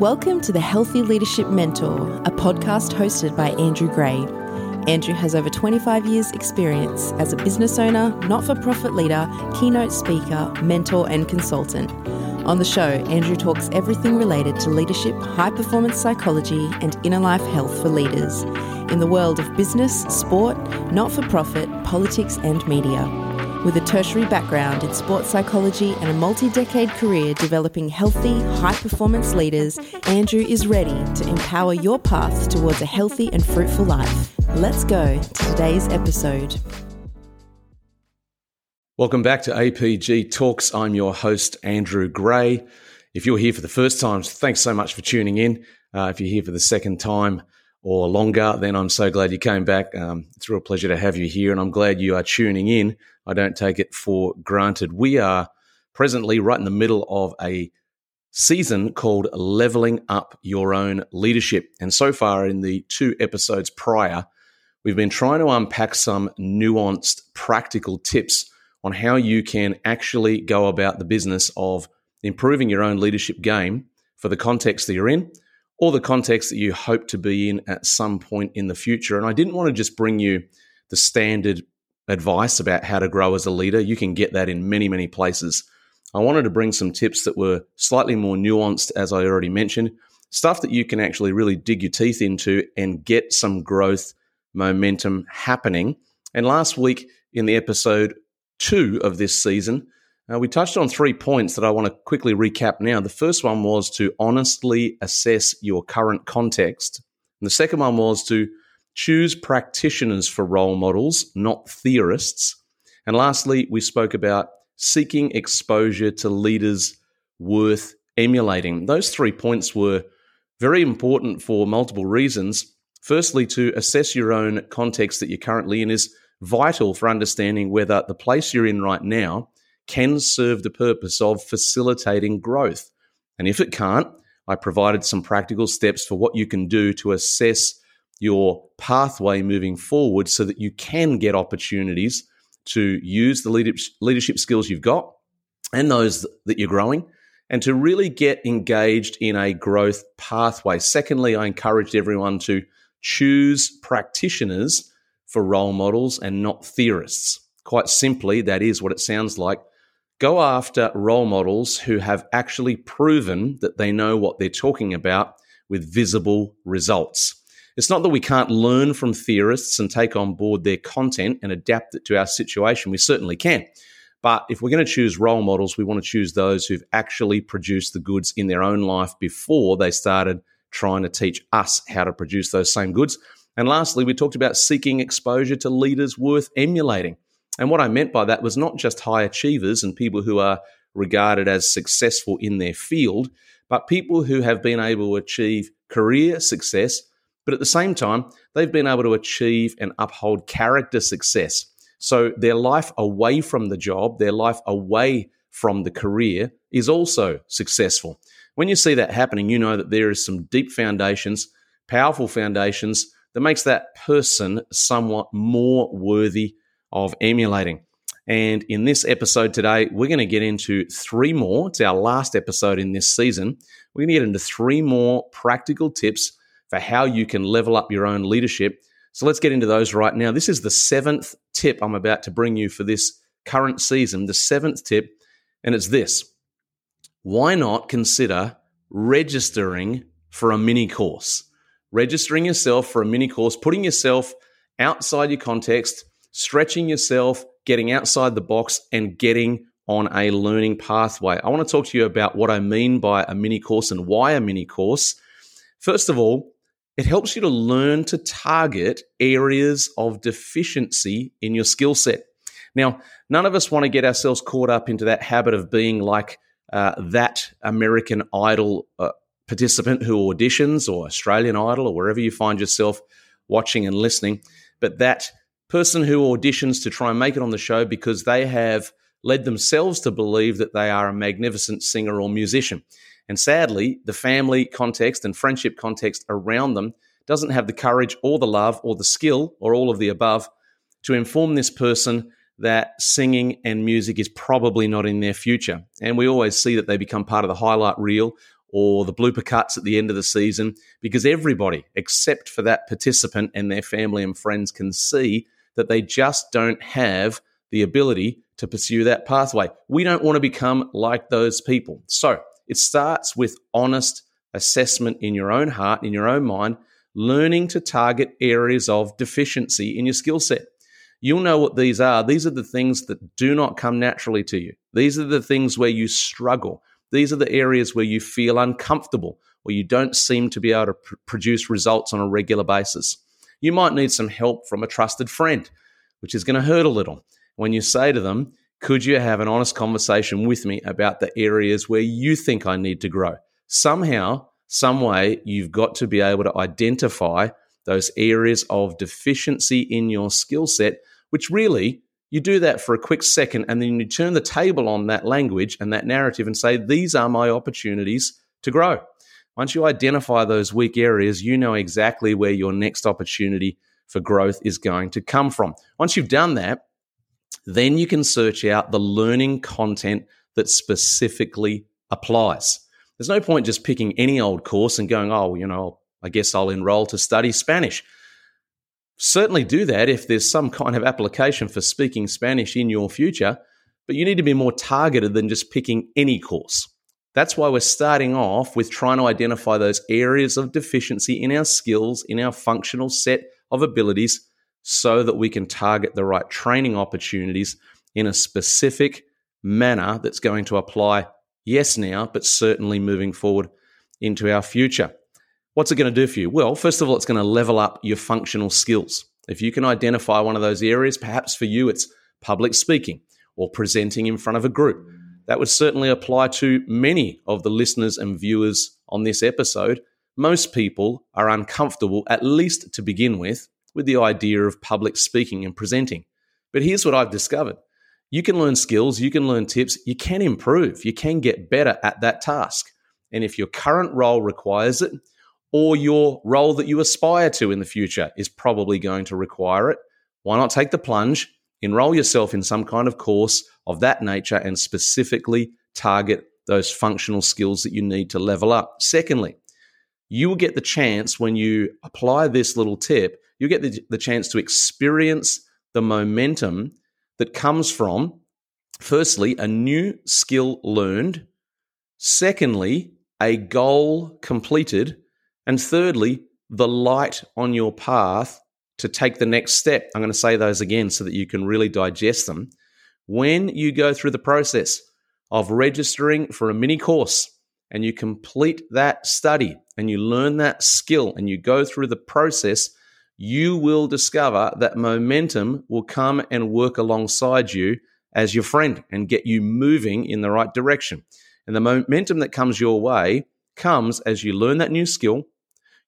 Welcome to the Healthy Leadership Mentor, a podcast hosted by Andrew Gray. Andrew has over 25 years' experience as a business owner, not for profit leader, keynote speaker, mentor, and consultant. On the show, Andrew talks everything related to leadership, high performance psychology, and inner life health for leaders in the world of business, sport, not for profit, politics, and media. With a tertiary background in sports psychology and a multi decade career developing healthy, high performance leaders, Andrew is ready to empower your path towards a healthy and fruitful life. Let's go to today's episode. Welcome back to APG Talks. I'm your host, Andrew Gray. If you're here for the first time, thanks so much for tuning in. Uh, if you're here for the second time, or longer, then I'm so glad you came back. Um, it's a real pleasure to have you here, and I'm glad you are tuning in. I don't take it for granted. We are presently right in the middle of a season called Leveling Up Your Own Leadership. And so far, in the two episodes prior, we've been trying to unpack some nuanced, practical tips on how you can actually go about the business of improving your own leadership game for the context that you're in or the context that you hope to be in at some point in the future. And I didn't want to just bring you the standard advice about how to grow as a leader. You can get that in many, many places. I wanted to bring some tips that were slightly more nuanced, as I already mentioned, stuff that you can actually really dig your teeth into and get some growth momentum happening. And last week in the episode two of this season, uh, we touched on three points that I want to quickly recap now. The first one was to honestly assess your current context. And the second one was to choose practitioners for role models, not theorists. And lastly, we spoke about seeking exposure to leaders worth emulating. Those three points were very important for multiple reasons. Firstly, to assess your own context that you're currently in is vital for understanding whether the place you're in right now can serve the purpose of facilitating growth. And if it can't, I provided some practical steps for what you can do to assess your pathway moving forward so that you can get opportunities to use the leadership skills you've got and those that you're growing and to really get engaged in a growth pathway. Secondly, I encouraged everyone to choose practitioners for role models and not theorists. Quite simply, that is what it sounds like Go after role models who have actually proven that they know what they're talking about with visible results. It's not that we can't learn from theorists and take on board their content and adapt it to our situation. We certainly can. But if we're going to choose role models, we want to choose those who've actually produced the goods in their own life before they started trying to teach us how to produce those same goods. And lastly, we talked about seeking exposure to leaders worth emulating. And what I meant by that was not just high achievers and people who are regarded as successful in their field, but people who have been able to achieve career success, but at the same time, they've been able to achieve and uphold character success. So their life away from the job, their life away from the career is also successful. When you see that happening, you know that there is some deep foundations, powerful foundations that makes that person somewhat more worthy of emulating. And in this episode today, we're going to get into three more. It's our last episode in this season. We're going to get into three more practical tips for how you can level up your own leadership. So let's get into those right now. This is the seventh tip I'm about to bring you for this current season, the seventh tip, and it's this why not consider registering for a mini course? Registering yourself for a mini course, putting yourself outside your context stretching yourself, getting outside the box, and getting on a learning pathway. I want to talk to you about what I mean by a mini course and why a mini course. First of all, it helps you to learn to target areas of deficiency in your skill set. Now, none of us want to get ourselves caught up into that habit of being like uh, that American Idol uh, participant who auditions or Australian Idol or wherever you find yourself watching and listening, but that person who auditions to try and make it on the show because they have led themselves to believe that they are a magnificent singer or musician. And sadly, the family context and friendship context around them doesn't have the courage or the love or the skill or all of the above to inform this person that singing and music is probably not in their future. And we always see that they become part of the highlight reel or the blooper cuts at the end of the season because everybody, except for that participant and their family and friends, can see that they just don't have the ability to pursue that pathway. We don't want to become like those people. So it starts with honest assessment in your own heart, in your own mind, learning to target areas of deficiency in your skill set. You'll know what these are. These are the things that do not come naturally to you. These are the things where you struggle. These are the areas where you feel uncomfortable or you don't seem to be able to pr- produce results on a regular basis. You might need some help from a trusted friend, which is going to hurt a little when you say to them, Could you have an honest conversation with me about the areas where you think I need to grow? Somehow, some way, you've got to be able to identify those areas of deficiency in your skill set, which really you do that for a quick second and then you turn the table on that language and that narrative and say, These are my opportunities to grow. Once you identify those weak areas, you know exactly where your next opportunity for growth is going to come from. Once you've done that, then you can search out the learning content that specifically applies. There's no point just picking any old course and going, oh, you know, I guess I'll enroll to study Spanish. Certainly do that if there's some kind of application for speaking Spanish in your future, but you need to be more targeted than just picking any course. That's why we're starting off with trying to identify those areas of deficiency in our skills, in our functional set of abilities, so that we can target the right training opportunities in a specific manner that's going to apply, yes, now, but certainly moving forward into our future. What's it going to do for you? Well, first of all, it's going to level up your functional skills. If you can identify one of those areas, perhaps for you it's public speaking or presenting in front of a group. That would certainly apply to many of the listeners and viewers on this episode. Most people are uncomfortable, at least to begin with, with the idea of public speaking and presenting. But here's what I've discovered you can learn skills, you can learn tips, you can improve, you can get better at that task. And if your current role requires it, or your role that you aspire to in the future is probably going to require it. Why not take the plunge, enroll yourself in some kind of course of that nature, and specifically target those functional skills that you need to level up? Secondly, you will get the chance when you apply this little tip, you get the, the chance to experience the momentum that comes from, firstly, a new skill learned, secondly, a goal completed and thirdly, the light on your path to take the next step. I'm going to say those again so that you can really digest them. When you go through the process of registering for a mini course and you complete that study and you learn that skill and you go through the process, you will discover that momentum will come and work alongside you as your friend and get you moving in the right direction. And the momentum that comes your way comes as you learn that new skill,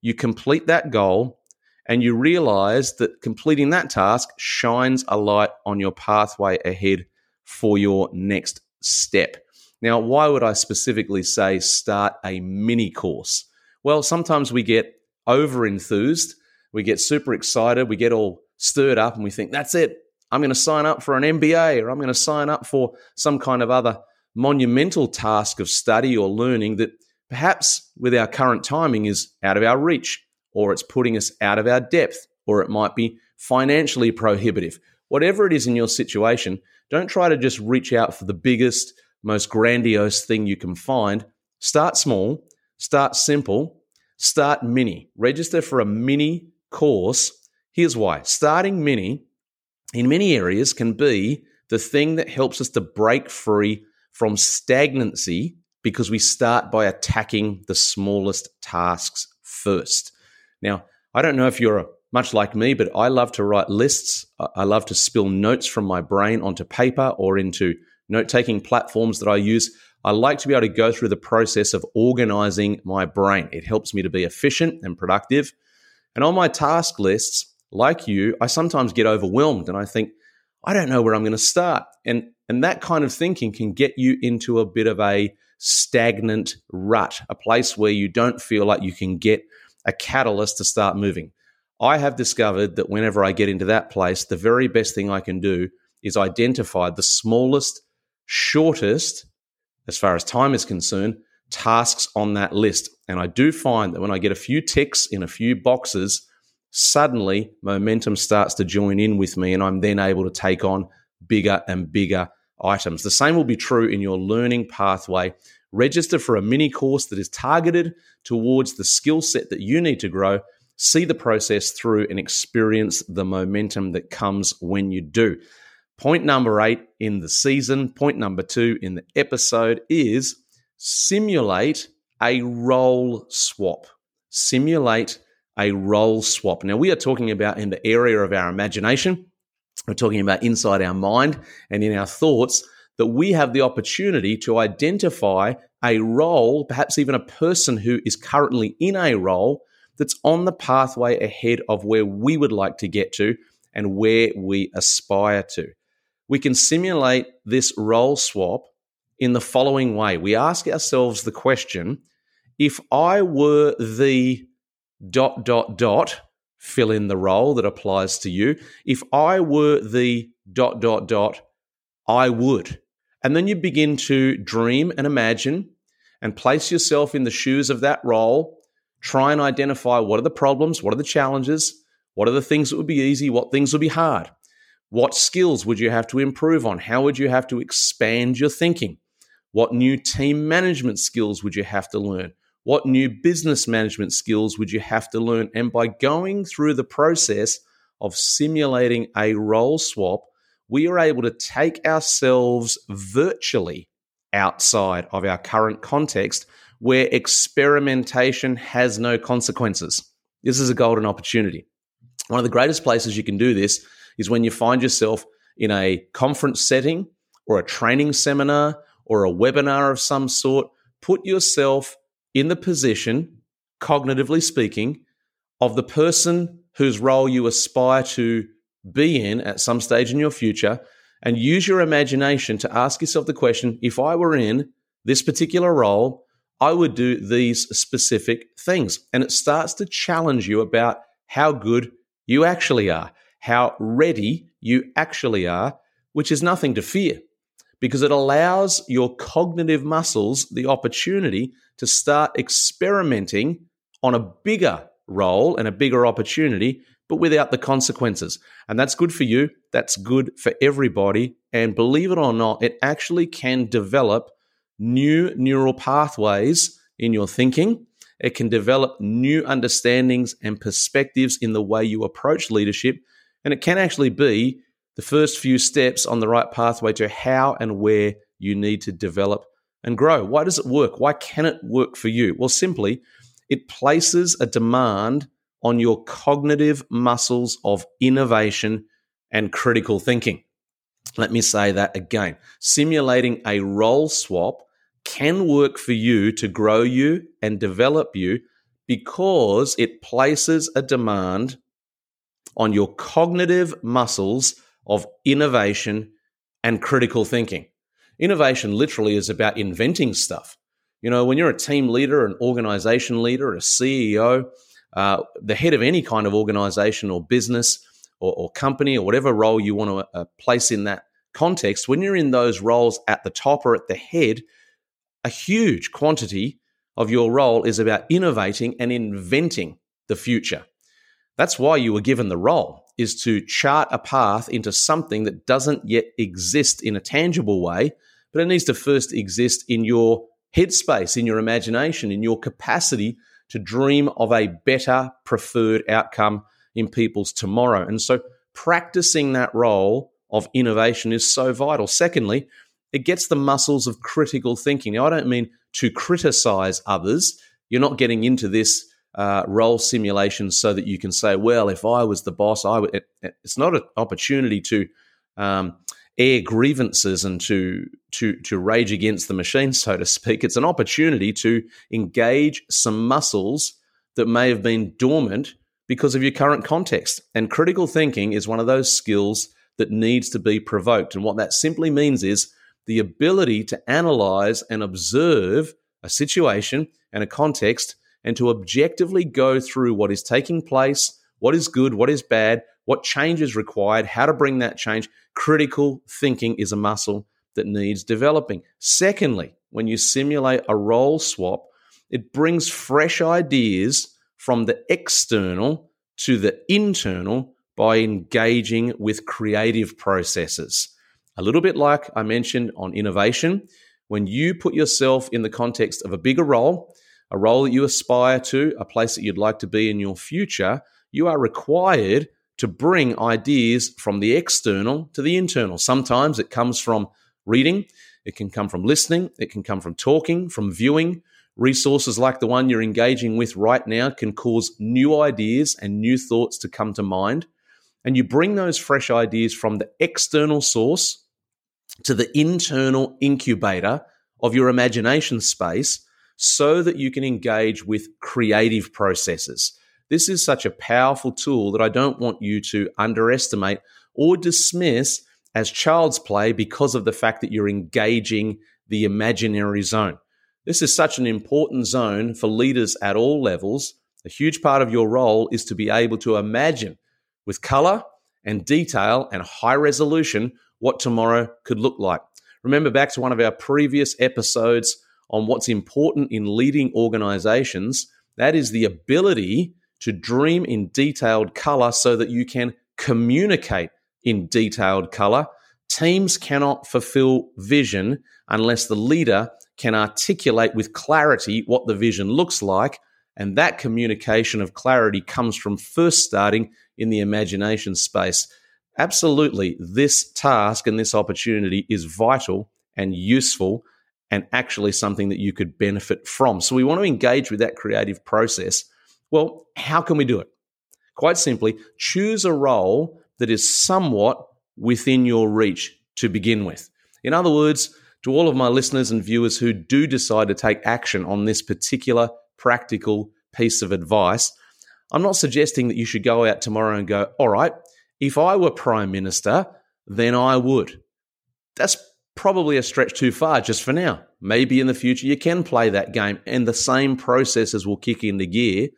you complete that goal, and you realize that completing that task shines a light on your pathway ahead for your next step. Now, why would I specifically say start a mini course? Well, sometimes we get over enthused, we get super excited, we get all stirred up, and we think, that's it. I'm going to sign up for an MBA or I'm going to sign up for some kind of other monumental task of study or learning that perhaps with our current timing is out of our reach, or it's putting us out of our depth, or it might be financially prohibitive. Whatever it is in your situation, don't try to just reach out for the biggest, most grandiose thing you can find. Start small, start simple, start mini. Register for a mini course. Here's why starting mini in many areas can be the thing that helps us to break free from stagnancy because we start by attacking the smallest tasks first. Now, I don't know if you're uh, much like me, but I love to write lists. I love to spill notes from my brain onto paper or into note taking platforms that I use. I like to be able to go through the process of organizing my brain. It helps me to be efficient and productive. And on my task lists, like you, I sometimes get overwhelmed and I think, I don't know where I'm going to start. And, and that kind of thinking can get you into a bit of a stagnant rut, a place where you don't feel like you can get a catalyst to start moving. I have discovered that whenever I get into that place, the very best thing I can do is identify the smallest, shortest, as far as time is concerned, tasks on that list. And I do find that when I get a few ticks in a few boxes, suddenly momentum starts to join in with me, and I'm then able to take on bigger and bigger items. The same will be true in your learning pathway. Register for a mini course that is targeted towards the skill set that you need to grow. See the process through and experience the momentum that comes when you do. Point number eight in the season, point number two in the episode is simulate a role swap. Simulate a role swap. Now, we are talking about in the area of our imagination. We're talking about inside our mind and in our thoughts that we have the opportunity to identify a role, perhaps even a person who is currently in a role that's on the pathway ahead of where we would like to get to and where we aspire to. We can simulate this role swap in the following way. We ask ourselves the question if I were the dot, dot, dot, fill in the role that applies to you. If I were the dot, dot, dot, I would. And then you begin to dream and imagine and place yourself in the shoes of that role. Try and identify what are the problems, what are the challenges, what are the things that would be easy, what things would be hard. What skills would you have to improve on? How would you have to expand your thinking? What new team management skills would you have to learn? What new business management skills would you have to learn? And by going through the process of simulating a role swap, we are able to take ourselves virtually outside of our current context where experimentation has no consequences. This is a golden opportunity. One of the greatest places you can do this is when you find yourself in a conference setting or a training seminar or a webinar of some sort. Put yourself in the position, cognitively speaking, of the person whose role you aspire to be in at some stage in your future and use your imagination to ask yourself the question if I were in this particular role, I would do these specific things. And it starts to challenge you about how good you actually are, how ready you actually are, which is nothing to fear because it allows your cognitive muscles the opportunity to start experimenting on a bigger role and a bigger opportunity, but without the consequences. And that's good for you. That's good for everybody. And believe it or not, it actually can develop new neural pathways in your thinking. It can develop new understandings and perspectives in the way you approach leadership. And it can actually be the first few steps on the right pathway to how and where you need to develop and grow. Why does it work? Why can it work for you? Well, simply, it places a demand on your cognitive muscles of innovation and critical thinking. Let me say that again. Simulating a role swap can work for you to grow you and develop you because it places a demand on your cognitive muscles of innovation and critical thinking. Innovation literally is about inventing stuff. You know, when you're a team leader, an organization leader, a CEO, uh, the head of any kind of organization or business or, or company or whatever role you want to uh, place in that context, when you're in those roles at the top or at the head, a huge quantity of your role is about innovating and inventing the future. That's why you were given the role is to chart a path into something that doesn't yet exist in a tangible way, but it needs to first exist in your headspace, in your imagination, in your capacity to dream of a better preferred outcome in people's tomorrow. And so practicing that role of innovation is so vital. Secondly, it gets the muscles of critical thinking. Now, I don't mean to criticize others. You're not getting into this uh, role simulation so that you can say, well, if I was the boss, I would. It, it's not an opportunity to um, air grievances and to to to rage against the machine, so to speak. It's an opportunity to engage some muscles that may have been dormant because of your current context. And critical thinking is one of those skills that needs to be provoked. And what that simply means is the ability to analyze and observe a situation and a context and to objectively go through what is taking place, what is good, what is bad, what change is required, how to bring that change. Critical thinking is a muscle that needs developing. Secondly, when you simulate a role swap, it brings fresh ideas from the external to the internal by engaging with creative processes. A little bit like I mentioned on innovation, when you put yourself in the context of a bigger role, a role that you aspire to, a place that you'd like to be in your future, you are required to bring ideas from the external to the internal. Sometimes it comes from reading, it can come from listening, it can come from talking, from viewing. Resources like the one you're engaging with right now can cause new ideas and new thoughts to come to mind. And you bring those fresh ideas from the external source to the internal incubator of your imagination space so that you can engage with creative processes. This is such a powerful tool that I don't want you to underestimate or dismiss as child's play because of the fact that you're engaging the imaginary zone. This is such an important zone for leaders at all levels. A huge part of your role is to be able to imagine with color and detail and high resolution what tomorrow could look like. Remember back to one of our previous episodes on what's important in leading organizations. That is the ability to dream in detailed color so that you can communicate in detailed color. Teams cannot fulfill vision unless the leader can articulate with clarity what the vision looks like. And that communication of clarity comes from first starting in the imagination space. Absolutely, this task and this opportunity is vital and useful and actually something that you could benefit from. So we want to engage with that creative process. Well, how can we do it? Quite simply, choose a role that is somewhat within your reach to begin with. In other words, to all of my listeners and viewers who do decide to take action on this particular practical piece of advice, I'm not suggesting that you should go out tomorrow and go, all right, if I were Prime Minister, then I would. That's probably a stretch too far just for now. Maybe in the future you can play that game and the same processes will kick into gear,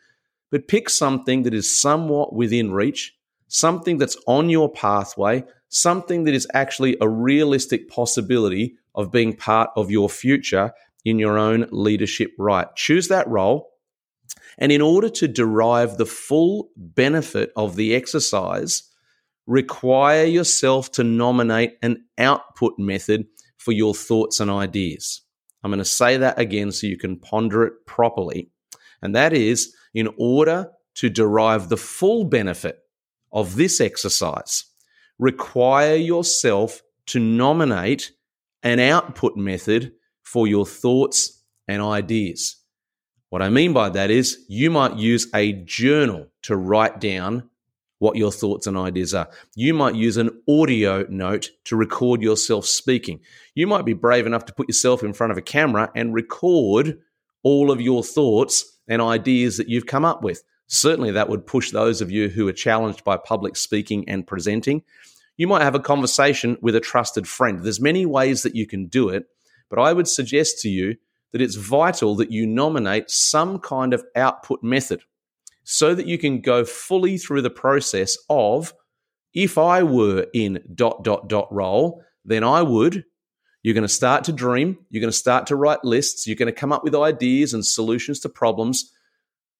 but pick something that is somewhat within reach, something that's on your pathway, something that is actually a realistic possibility of being part of your future in your own leadership right. Choose that role. And in order to derive the full benefit of the exercise, require yourself to nominate an output method for your thoughts and ideas. I'm going to say that again so you can ponder it properly. And that is in order to derive the full benefit of this exercise, require yourself to nominate an output method for your thoughts and ideas. What I mean by that is you might use a journal to write down what your thoughts and ideas are. You might use an audio note to record yourself speaking. You might be brave enough to put yourself in front of a camera and record all of your thoughts and ideas that you've come up with. Certainly, that would push those of you who are challenged by public speaking and presenting. You might have a conversation with a trusted friend. There's many ways that you can do it, but I would suggest to you that it's vital that you nominate some kind of output method so that you can go fully through the process of if I were in dot dot dot role, then I would. You're going to start to dream. You're going to start to write lists. You're going to come up with ideas and solutions to problems.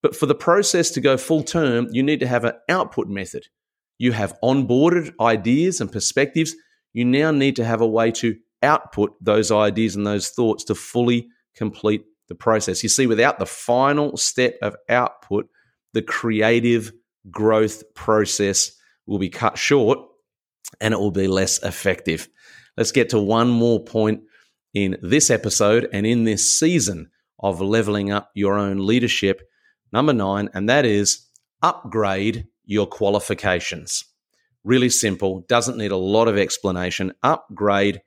But for the process to go full term, you need to have an output method. You have onboarded ideas and perspectives. You now need to have a way to output those ideas and those thoughts to fully complete the process. You see, without the final step of output, the creative growth process will be cut short and it will be less effective. Let's get to one more point in this episode and in this season of leveling up your own leadership. Number nine, and that is upgrade your qualifications. Really simple, doesn't need a lot of explanation. Upgrade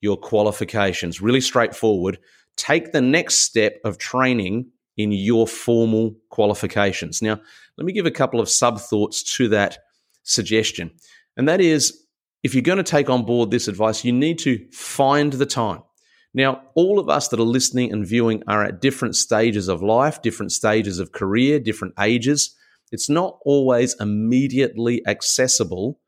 your qualifications. Really straightforward. Take the next step of training in your formal qualifications. Now, let me give a couple of sub thoughts to that suggestion. And that is if you're going to take on board this advice, you need to find the time. Now, all of us that are listening and viewing are at different stages of life, different stages of career, different ages. It's not always immediately accessible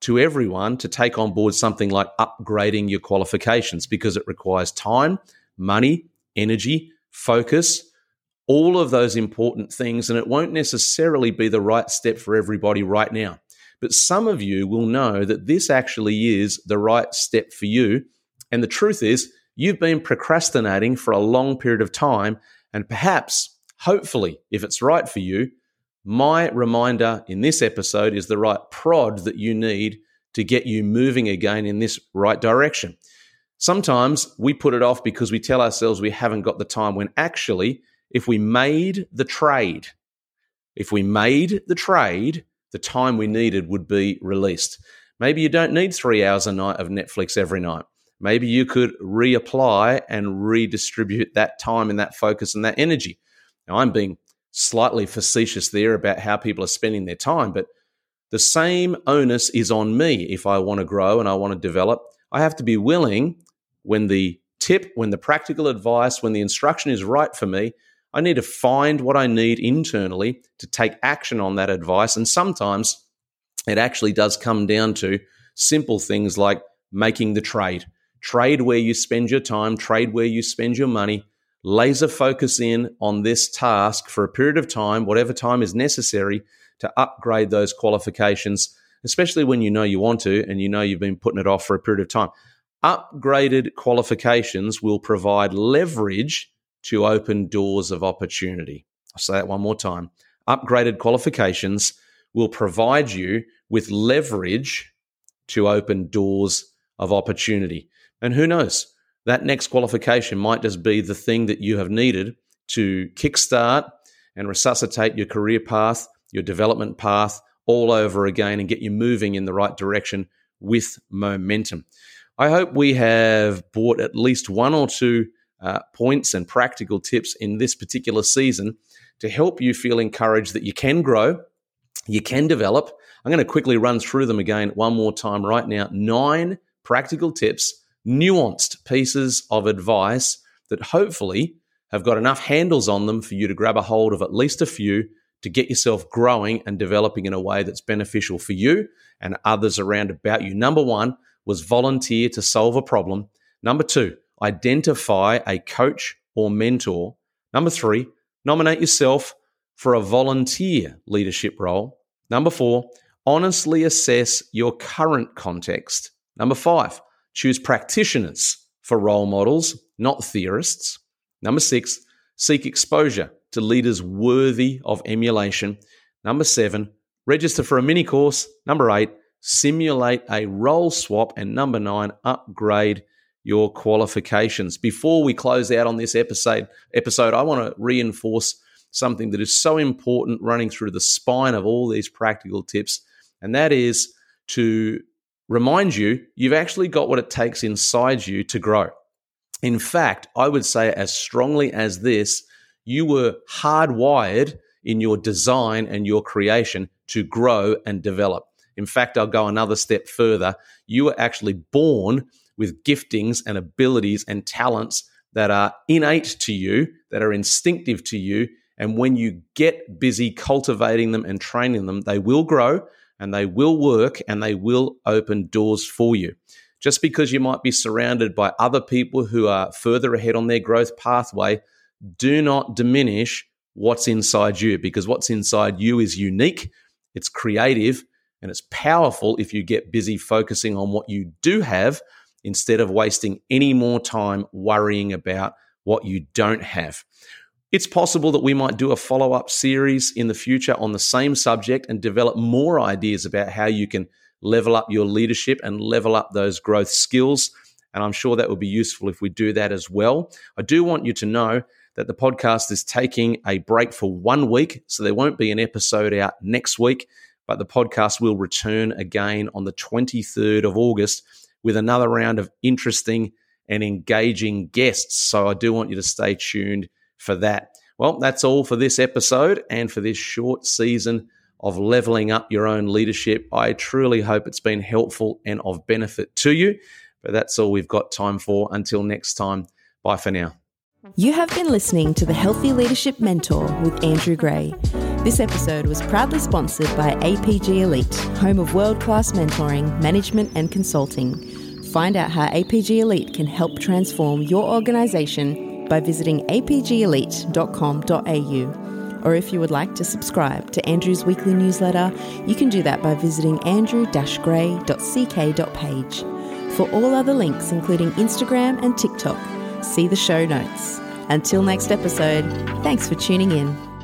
to everyone to take on board something like upgrading your qualifications because it requires time, money, energy, focus, all of those important things. And it won't necessarily be the right step for everybody right now. But some of you will know that this actually is the right step for you. And the truth is, you've been procrastinating for a long period of time. And perhaps, hopefully, if it's right for you, my reminder in this episode is the right prod that you need to get you moving again in this right direction. Sometimes we put it off because we tell ourselves we haven't got the time when actually, if we made the trade, if we made the trade, the time we needed would be released. Maybe you don't need three hours a night of Netflix every night. Maybe you could reapply and redistribute that time and that focus and that energy. Now, I'm being slightly facetious there about how people are spending their time, but the same onus is on me if I want to grow and I want to develop. I have to be willing when the tip, when the practical advice, when the instruction is right for me, I need to find what I need internally to take action on that advice. And sometimes it actually does come down to simple things like making the trade. Trade where you spend your time, trade where you spend your money, laser focus in on this task for a period of time, whatever time is necessary to upgrade those qualifications, especially when you know you want to and you know you've been putting it off for a period of time. Upgraded qualifications will provide leverage to open doors of opportunity. I'll say that one more time. Upgraded qualifications will provide you with leverage to open doors of opportunity. And who knows, that next qualification might just be the thing that you have needed to kickstart and resuscitate your career path, your development path all over again and get you moving in the right direction with momentum. I hope we have brought at least one or two uh, points and practical tips in this particular season to help you feel encouraged that you can grow, you can develop. I'm going to quickly run through them again one more time right now. Nine practical tips, nuanced pieces of advice that hopefully have got enough handles on them for you to grab a hold of at least a few to get yourself growing and developing in a way that's beneficial for you and others around about you. Number one was volunteer to solve a problem. Number two, identify a coach or mentor. Number three, nominate yourself for a volunteer leadership role. Number four, honestly assess your current context. Number five, choose practitioners for role models, not theorists. Number six, seek exposure to leaders worthy of emulation. Number seven, register for a mini course. Number eight, simulate a role swap. And number nine, upgrade your qualifications. Before we close out on this episode, episode, I want to reinforce something that is so important running through the spine of all these practical tips, and that is to remind you you've actually got what it takes inside you to grow. In fact, I would say as strongly as this, you were hardwired in your design and your creation to grow and develop. In fact, I'll go another step further. You were actually born with giftings and abilities and talents that are innate to you, that are instinctive to you. And when you get busy cultivating them and training them, they will grow and they will work and they will open doors for you. Just because you might be surrounded by other people who are further ahead on their growth pathway, do not diminish what's inside you because what's inside you is unique, it's creative, and it's powerful if you get busy focusing on what you do have instead of wasting any more time worrying about what you don't have. It's possible that we might do a follow up series in the future on the same subject and develop more ideas about how you can level up your leadership and level up those growth skills. And I'm sure that would be useful if we do that as well. I do want you to know that the podcast is taking a break for one week, so there won't be an episode out next week, but the podcast will return again on the 23rd of August with another round of interesting and engaging guests. So I do want you to stay tuned for that. Well, that's all for this episode and for this short season of leveling up your own leadership. I truly hope it's been helpful and of benefit to you. But that's all we've got time for. Until next time, bye for now. You have been listening to the Healthy Leadership Mentor with Andrew Gray. This episode was proudly sponsored by APG Elite, home of world class mentoring, management, and consulting Find out how APG Elite can help transform your organisation by visiting apgelite.com.au. Or if you would like to subscribe to Andrew's weekly newsletter, you can do that by visiting andrew-gray.ck.page. For all other links, including Instagram and TikTok, see the show notes. Until next episode, thanks for tuning in.